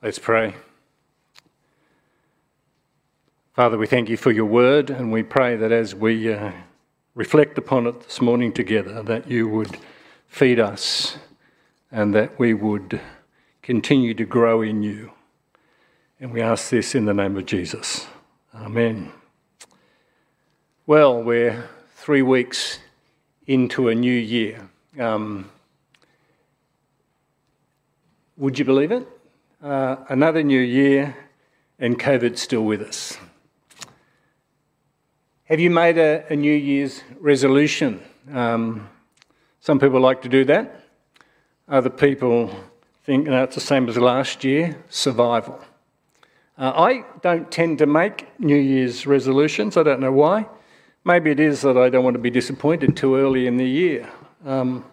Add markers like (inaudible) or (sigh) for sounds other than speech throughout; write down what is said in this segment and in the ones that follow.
Let's pray. Father, we thank you for your word, and we pray that as we uh, reflect upon it this morning together, that you would feed us and that we would continue to grow in you. And we ask this in the name of Jesus. Amen. Well, we're three weeks into a new year. Um, would you believe it? Uh, another new year, and COVID's still with us. Have you made a, a New Year's resolution? Um, some people like to do that. Other people think no, it's the same as last year survival. Uh, I don't tend to make New Year's resolutions. I don't know why. Maybe it is that I don't want to be disappointed too early in the year. Um,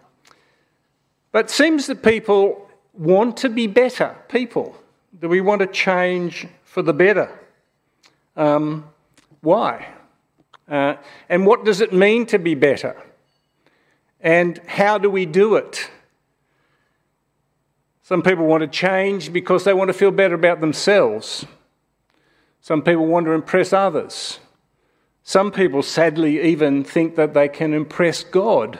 but it seems that people want to be better people? Do we want to change for the better? Um, why? Uh, and what does it mean to be better? And how do we do it? Some people want to change because they want to feel better about themselves. Some people want to impress others. Some people, sadly, even think that they can impress God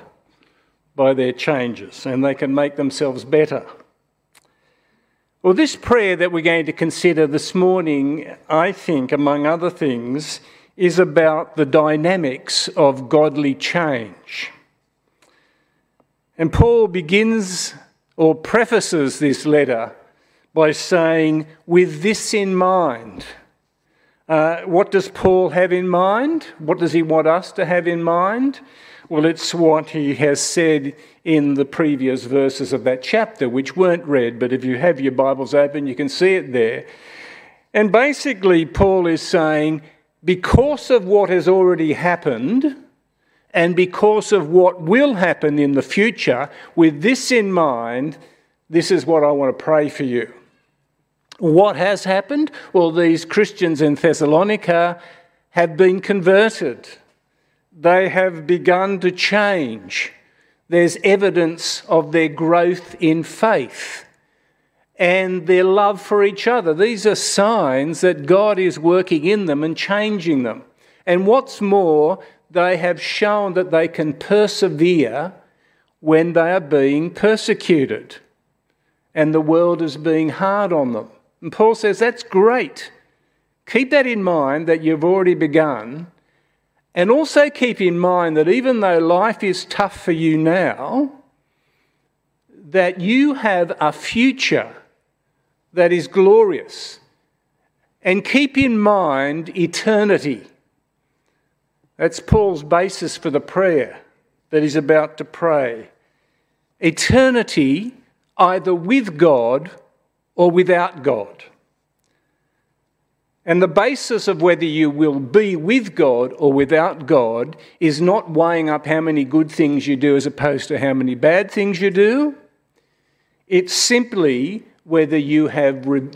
by their changes and they can make themselves better. Well, this prayer that we're going to consider this morning, I think, among other things, is about the dynamics of godly change. And Paul begins or prefaces this letter by saying, with this in mind. Uh, what does Paul have in mind? What does he want us to have in mind? Well, it's what he has said in the previous verses of that chapter, which weren't read, but if you have your Bibles open, you can see it there. And basically, Paul is saying, because of what has already happened, and because of what will happen in the future, with this in mind, this is what I want to pray for you. What has happened? Well, these Christians in Thessalonica have been converted they have begun to change. There's evidence of their growth in faith and their love for each other. These are signs that God is working in them and changing them. And what's more, they have shown that they can persevere when they are being persecuted and the world is being hard on them. And Paul says that's great. Keep that in mind that you've already begun and also keep in mind that even though life is tough for you now, that you have a future that is glorious. And keep in mind eternity. That's Paul's basis for the prayer that he's about to pray. Eternity either with God or without God. And the basis of whether you will be with God or without God is not weighing up how many good things you do as opposed to how many bad things you do. It's simply whether you have re-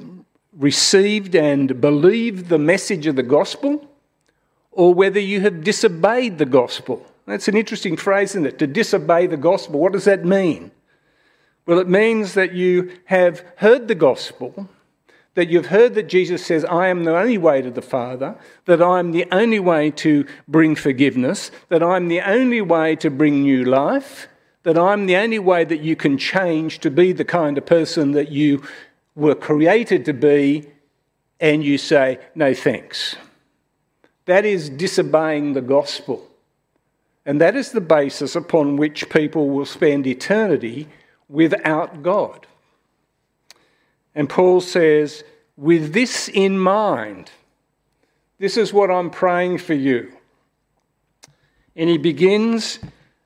received and believed the message of the gospel or whether you have disobeyed the gospel. That's an interesting phrase, isn't it? To disobey the gospel. What does that mean? Well, it means that you have heard the gospel that you've heard that Jesus says, I am the only way to the Father, that I'm the only way to bring forgiveness, that I'm the only way to bring new life, that I'm the only way that you can change to be the kind of person that you were created to be, and you say, No thanks. That is disobeying the gospel. And that is the basis upon which people will spend eternity without God. And Paul says, with this in mind, this is what I'm praying for you. And he begins,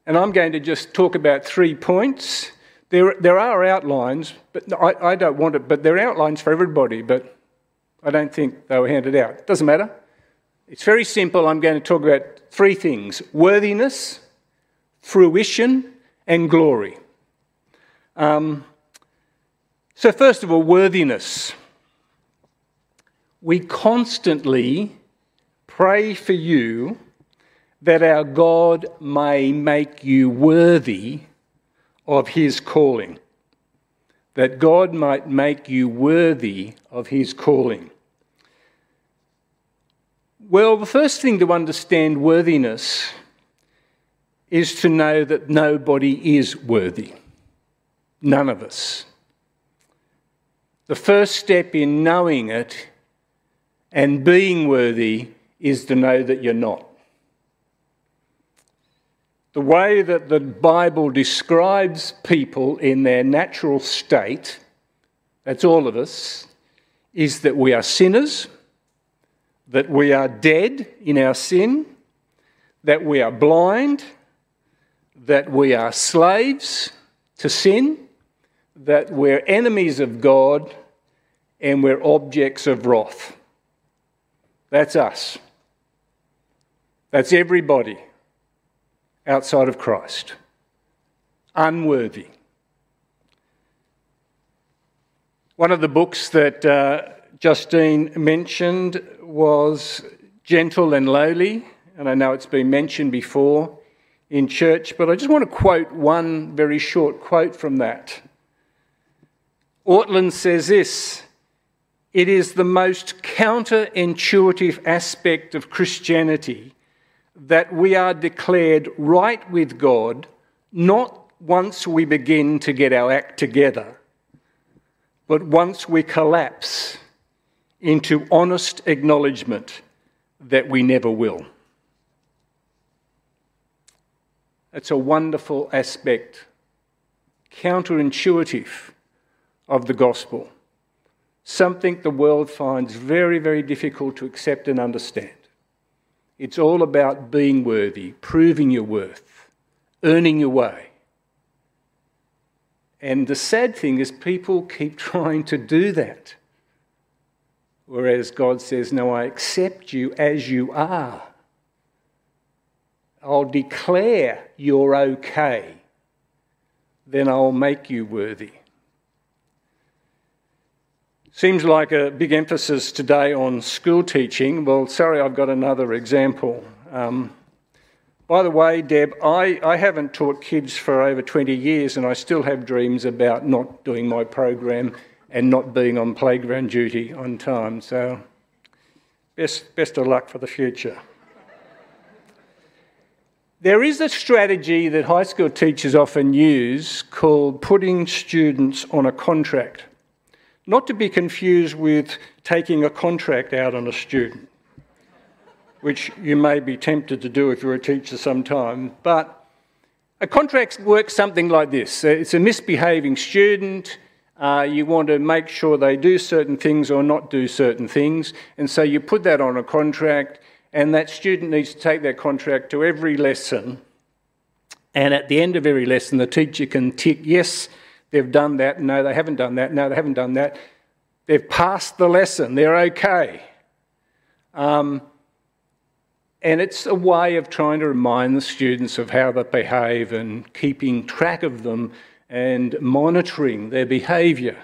and I'm going to just talk about three points. There, there are outlines, but I, I don't want it, but there are outlines for everybody, but I don't think they were handed out. It doesn't matter. It's very simple. I'm going to talk about three things worthiness, fruition, and glory. Um, so, first of all, worthiness. We constantly pray for you that our God may make you worthy of his calling. that God might make you worthy of his calling. Well, the first thing to understand worthiness is to know that nobody is worthy. None of us. The first step in knowing it and being worthy is to know that you're not. The way that the Bible describes people in their natural state, that's all of us, is that we are sinners, that we are dead in our sin, that we are blind, that we are slaves to sin, that we're enemies of God, and we're objects of wrath. That's us. That's everybody outside of Christ. Unworthy. One of the books that uh, Justine mentioned was Gentle and Lowly, and I know it's been mentioned before in church, but I just want to quote one very short quote from that. Ortlund says this It is the most counterintuitive aspect of Christianity that we are declared right with God not once we begin to get our act together, but once we collapse into honest acknowledgement that we never will. It's a wonderful aspect, counterintuitive of the gospel, something the world finds very, very difficult to accept and understand. It's all about being worthy, proving your worth, earning your way. And the sad thing is, people keep (laughs) trying to do that. Whereas God says, No, I accept you as you are. I'll declare you're okay. Then I'll make you worthy. Seems like a big emphasis today on school teaching. Well, sorry, I've got another example. Um, by the way, Deb, I, I haven't taught kids for over 20 years and I still have dreams about not doing my program and not being on playground duty on time. So, best, best of luck for the future. There is a strategy that high school teachers often use called putting students on a contract. Not to be confused with taking a contract out on a student, which you may be tempted to do if you're a teacher sometime. But a contract works something like this it's a misbehaving student. Uh, you want to make sure they do certain things or not do certain things, and so you put that on a contract, and that student needs to take that contract to every lesson. And at the end of every lesson, the teacher can tick yes, They've done that. No, they haven't done that. No, they haven't done that. They've passed the lesson. They're okay. Um, and it's a way of trying to remind the students of how they behave and keeping track of them and monitoring their behaviour.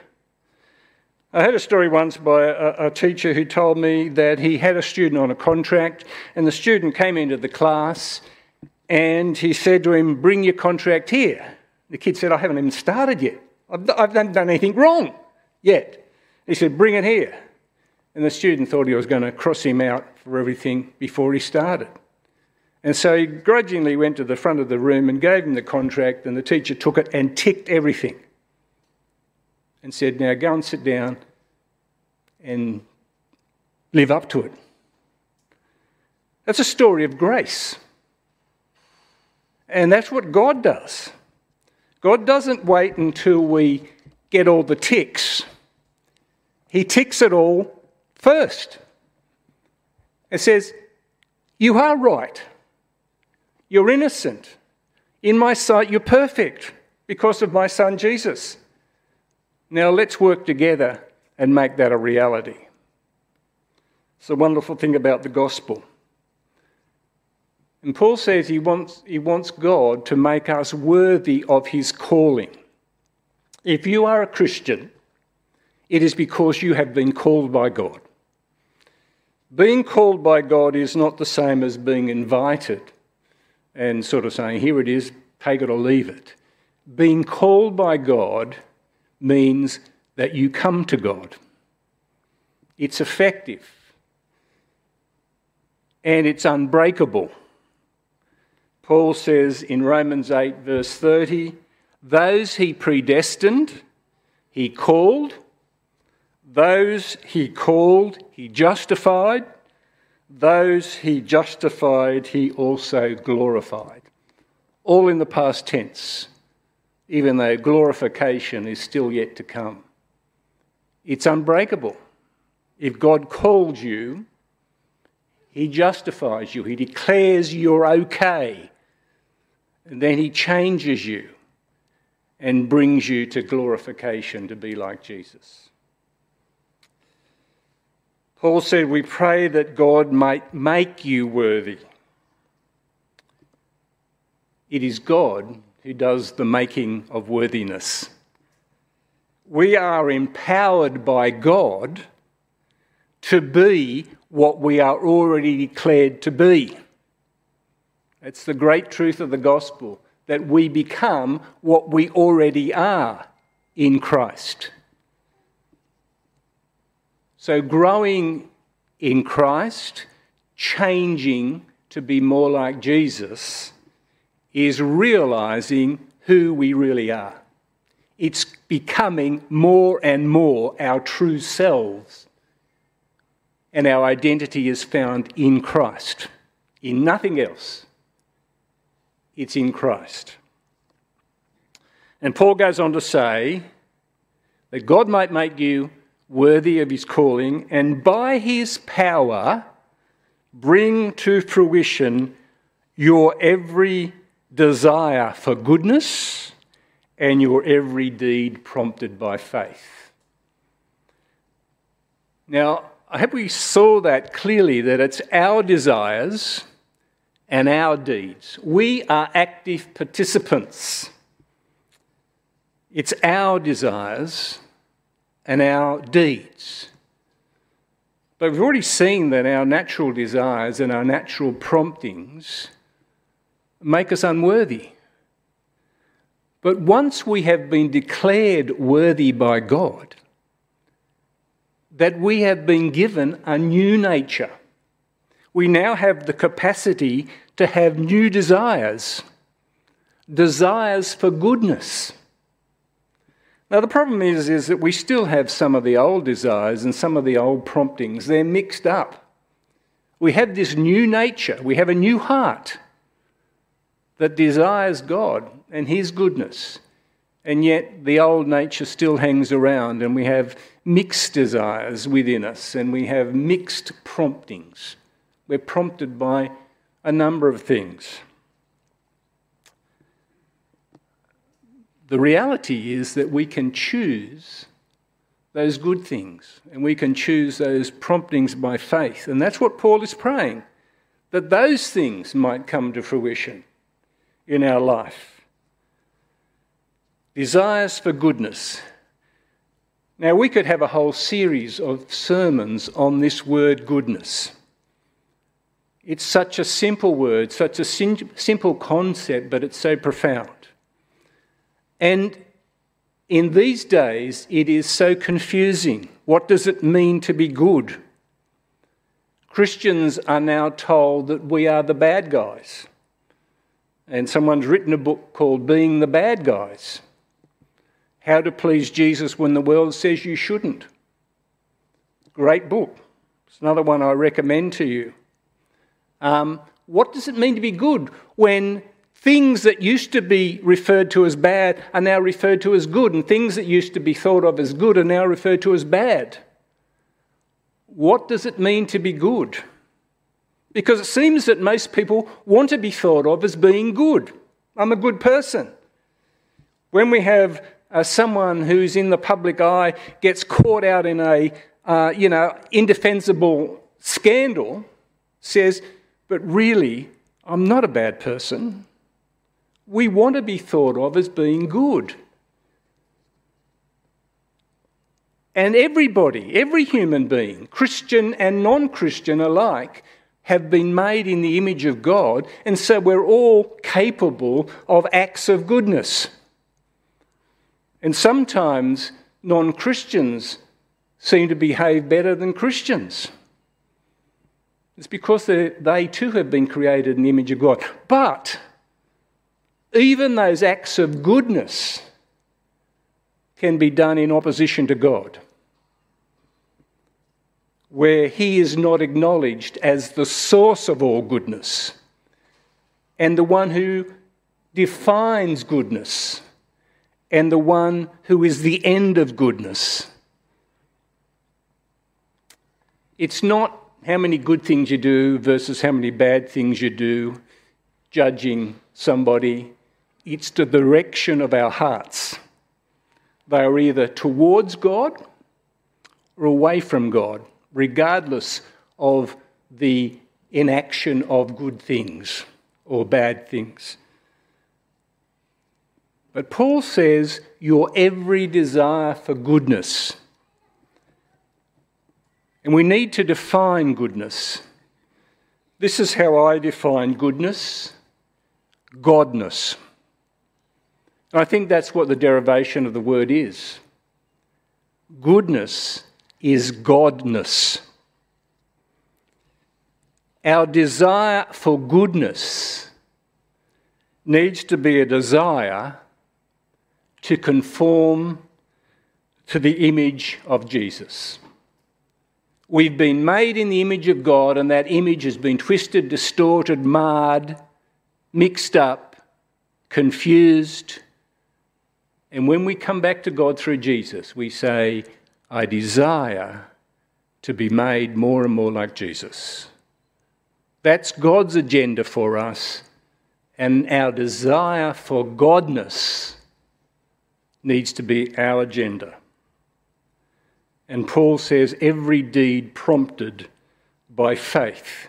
I heard a story once by a, a, teacher who told me that he had a student on a contract, and the student came into the class and he said to him, Bring your contract here. The kid said, I haven't even started yet. I've, I haven't done anything wrong yet. He said, Bring it here. And the student thought he was going to cross him out for everything before he started. And so he grudgingly went to the front of the room and gave him the contract, and the teacher took it and ticked everything and said, Now go and sit down and live up to it. That's a story of grace. And that's what God does. God doesn't wait until we get all the ticks, He ticks it all first. It says, You are right. You're innocent. In my sight, you're perfect because of my son Jesus. Now let's work together and make that a reality. It's a wonderful thing about the gospel. And Paul says he wants, he wants God to make us worthy of his calling. If you are a Christian, it is because you have been called by God. Being called by God is not the same as being invited and sort of saying, here it is, take it or leave it. Being called by God means that you come to God. It's effective and it's unbreakable. Paul says in Romans 8, verse 30, those he predestined, he called. Those he called, he justified. Those he justified, he also glorified. All in the past tense, even though glorification is still yet to come. It's unbreakable. If God called you, he justifies you, he declares you're okay, and then he changes you and brings you to glorification to be like Jesus. Paul said, We pray that God might make you worthy. It is God who does the making of worthiness. We are empowered by God to be what we are already declared to be. It's the great truth of the gospel that we become what we already are in Christ. So, growing in Christ, changing to be more like Jesus, is realizing who we really are. It's becoming more and more our true selves. And our identity is found in Christ, in nothing else it's in Christ. And Paul goes on to say that God might make you worthy of his calling and by his power bring to fruition your every desire for goodness and your every deed prompted by faith. Now, I hope we saw that clearly that it's our desires and our deeds. We are active participants. It's our desires and our deeds. But we've already seen that our natural desires and our natural promptings make us unworthy. But once we have been declared worthy by God, that we have been given a new nature we now have the capacity to have new desires, desires for goodness. Now, the problem is, is that we still have some of the old desires and some of the old promptings. They're mixed up. We have this new nature, we have a new heart that desires God and His goodness. And yet the old nature still hangs around, and we have mixed desires within us, and we have mixed promptings. We're prompted by a number of things. The reality is that we can choose those good things and we can choose those promptings by faith. And that's what Paul is praying that those things might come to fruition in our life. Desires for goodness. Now, we could have a whole series of sermons on this word goodness. It's such a simple word, such a sim- simple concept, but it's so profound. And in these days, it is so confusing. What does it mean to be good? Christians are now told that we are the bad guys. And someone's written a book called Being the Bad Guys How to Please Jesus When the World Says You Shouldn't. Great book. It's another one I recommend to you. Um, what does it mean to be good when things that used to be referred to as bad are now referred to as good, and things that used to be thought of as good are now referred to as bad? What does it mean to be good? Because it seems that most people want to be thought of as being good. I'm a good person. When we have uh, someone who's in the public eye gets caught out in a, uh, you know, indefensible scandal, says, but really, I'm not a bad person. We want to be thought of as being good. And everybody, every human being, Christian and non Christian alike, have been made in the image of God, and so we're all capable of acts of goodness. And sometimes non Christians seem to behave better than Christians. It's because they too have been created in the image of God. But even those acts of goodness can be done in opposition to God, where He is not acknowledged as the source of all goodness and the one who defines goodness and the one who is the end of goodness. It's not how many good things you do versus how many bad things you do, judging somebody. It's the direction of our hearts. They are either towards God or away from God, regardless of the inaction of good things or bad things. But Paul says, Your every desire for goodness and we need to define goodness. This is how I define goodness Godness. And I think that's what the derivation of the word is. Goodness is Godness. Our desire for goodness needs to be a desire to conform to the image of Jesus. We've been made in the image of God, and that image has been twisted, distorted, marred, mixed up, confused. And when we come back to God through Jesus, we say, I desire to be made more and more like Jesus. That's God's agenda for us, and our desire for Godness needs to be our agenda. And Paul says, every deed prompted by faith.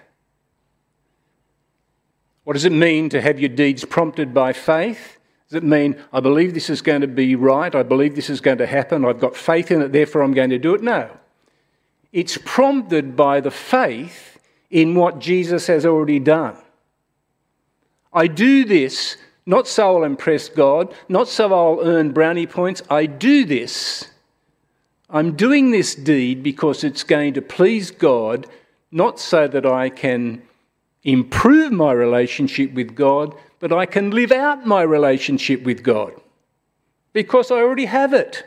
What does it mean to have your deeds prompted by faith? Does it mean, I believe this is going to be right, I believe this is going to happen, I've got faith in it, therefore I'm going to do it? No. It's prompted by the faith in what Jesus has already done. I do this not so I'll impress God, not so I'll earn brownie points. I do this I'm doing this deed because it's going to please God, not so that I can improve my relationship with God, but I can live out my relationship with God because I already have it.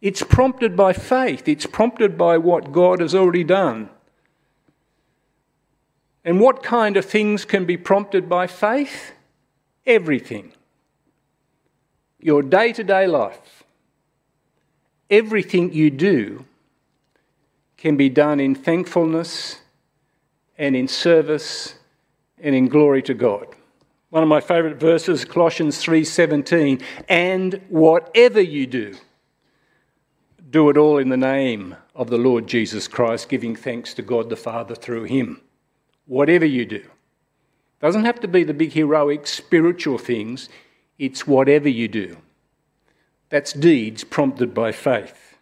It's prompted by faith, it's prompted by what God has already done. And what kind of things can be prompted by faith? Everything. Your day to day life everything you do can be done in thankfulness and in service and in glory to God. One of my favourite verses, Colossians 3:17, and whatever you do, do it all in the name of the Lord Jesus Christ, giving thanks to God the Father through him. Whatever you do. Doesn't have to be the big heroic spiritual things, it's whatever you do. That's deeds prompted by faith.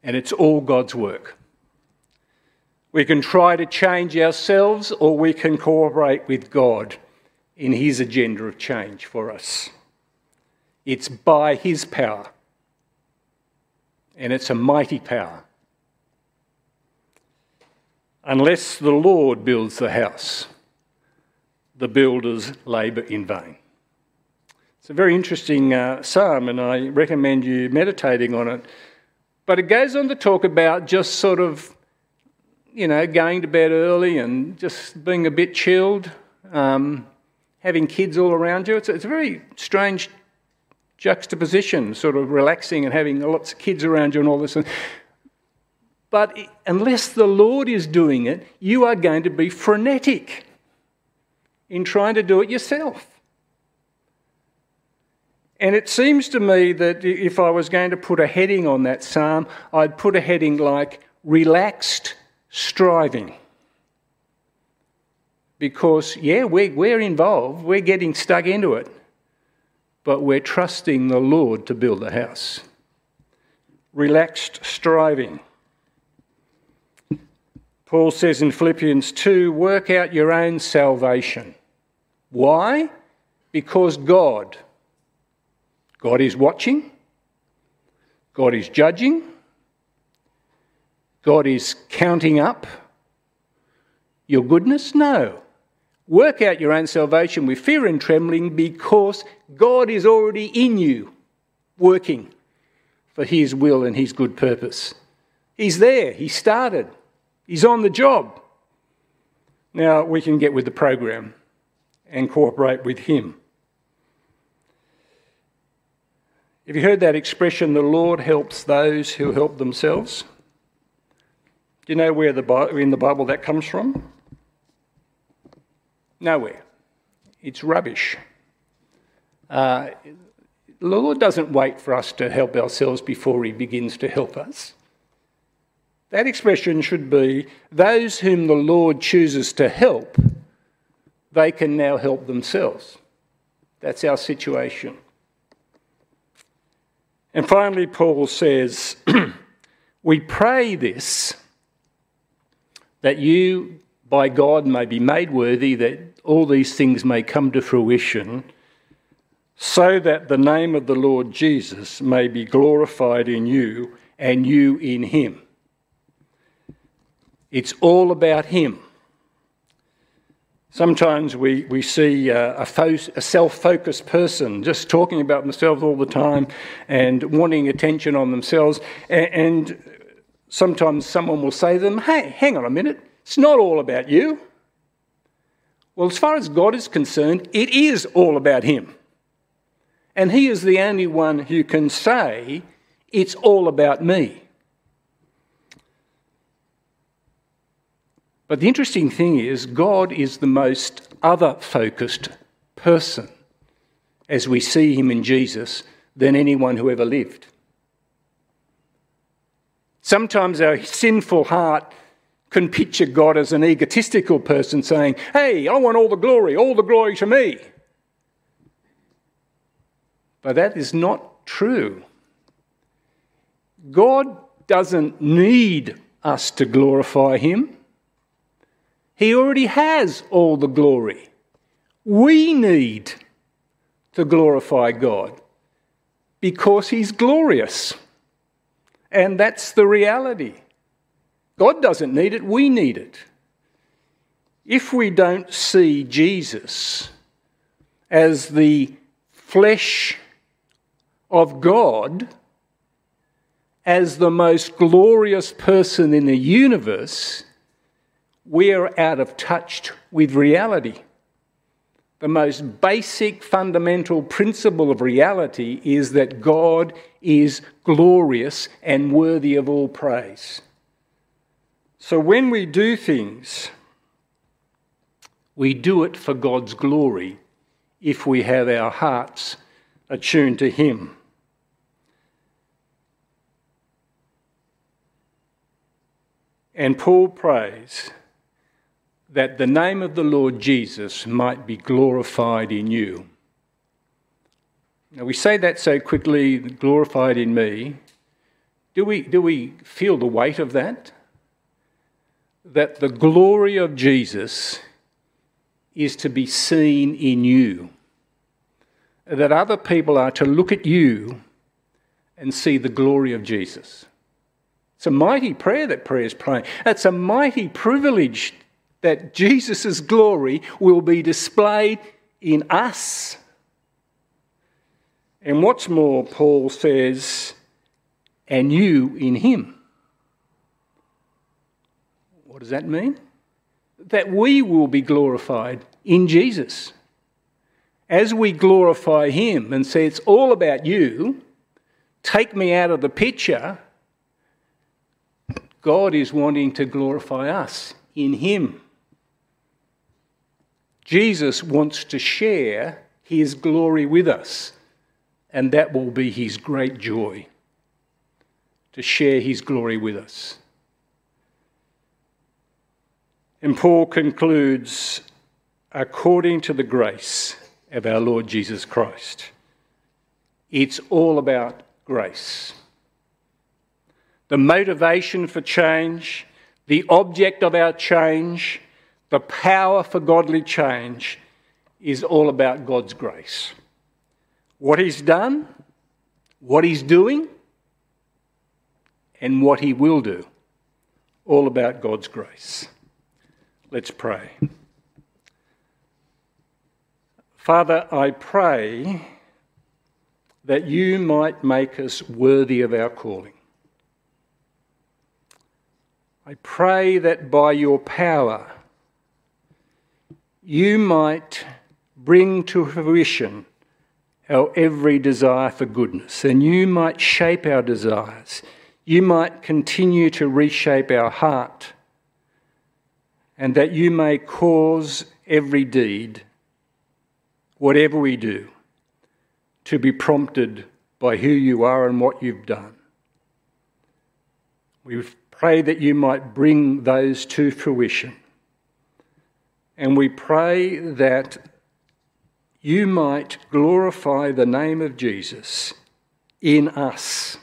And it's all God's work. We can try to change ourselves or we can cooperate with God in His agenda of change for us. It's by His power, and it's a mighty power. Unless the Lord builds the house, the builders labour in vain. It's a very interesting uh, psalm, and I recommend you meditating on it. But it goes on to talk about just sort of, you know, going to bed early and just being a bit chilled, um, having kids all around you. It's, it's a very strange juxtaposition, sort of relaxing and having lots of kids around you and all this. But unless the Lord is doing it, you are going to be frenetic in trying to do it yourself. And it seems to me that if I was going to put a heading on that psalm, I'd put a heading like relaxed striving. Because, yeah, we're, we're involved, we're getting stuck into it, but we're trusting the Lord to build the house. Relaxed striving. Paul says in Philippians 2 work out your own salvation. Why? Because God God is watching, God is judging, God is counting up your goodness? No. Work out your own salvation with fear and trembling because God is already in you, working for His will and His good purpose. He's there, He started, He's on the job. Now we can get with the program and cooperate with Him. Have you heard that expression, the Lord helps those who help themselves? Do you know where the, in the Bible that comes from? Nowhere. It's rubbish. Uh, the Lord doesn't wait for us to help ourselves before He begins to help us. That expression should be those whom the Lord chooses to help, they can now help themselves. That's our situation. And finally, Paul says, (clears throat) We pray this that you, by God, may be made worthy, that all these things may come to fruition, so that the name of the Lord Jesus may be glorified in you and you in him. It's all about him. Sometimes we, we see uh, a, a, a self focused person just talking about themselves all the time and wanting attention on themselves. And, and sometimes someone will say to them, Hey, hang on a minute, it's not all about you. Well, as far as God is concerned, it is all about Him. And He is the only one who can say, It's all about me. But the interesting thing is, God is the most other focused person, as we see Him in Jesus, than anyone who ever lived. Sometimes our sinful heart can picture God as an egotistical person saying, Hey, I want all the glory, all the glory to me. But that is not true. God doesn't need us to glorify Him, He already has all the glory. We need to glorify God because He's glorious. And that's the reality. God doesn't need it, we need it. If we don't see Jesus as the flesh of God, as the most glorious person in the universe, we're out of touch with reality. The most basic fundamental principle of reality is that God is glorious and worthy of all praise. So when we do things, we do it for God's glory if we have our hearts attuned to Him. And Paul prays that the name of the Lord Jesus might be glorified in you. Now, we say that so quickly, glorified in me. Do we, do we feel the weight of that? that the glory of Jesus is to be seen in you. That other people are to look at you and see the glory of Jesus. It's a mighty prayer that prayer is praying. It's a mighty privilege that Jesus' glory will be displayed in us. And what's more, Paul says, and you in him What does that mean? That we will be glorified in Jesus. As we glorify Him and say, It's all about you, take me out of the picture, God is wanting to glorify us in Him. Jesus wants to share His glory with us, and that will be His great joy to share His glory with us. And Paul concludes according to the grace of our Lord Jesus Christ. It's all about grace. The motivation for change, the object of our change, the power for godly change is all about God's grace. What He's done what He's doing and what He will do. All about God's grace. Let's pray. Father, I pray that you might make us worthy of our calling. I pray that by your power, you might bring to fruition our every desire for goodness, and you might shape our desires. You might continue to reshape our heart, and that you may cause every deed, whatever we do, to be prompted by who you are and what you've done. We pray that you might bring those to fruition. And we pray that you might glorify the name of Jesus in us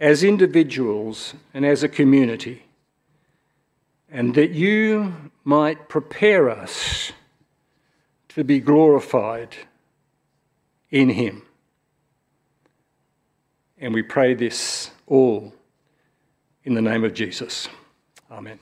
as individuals and as a community, and that you might prepare us to be glorified in Him. And we pray this all in the name of Jesus. Amen.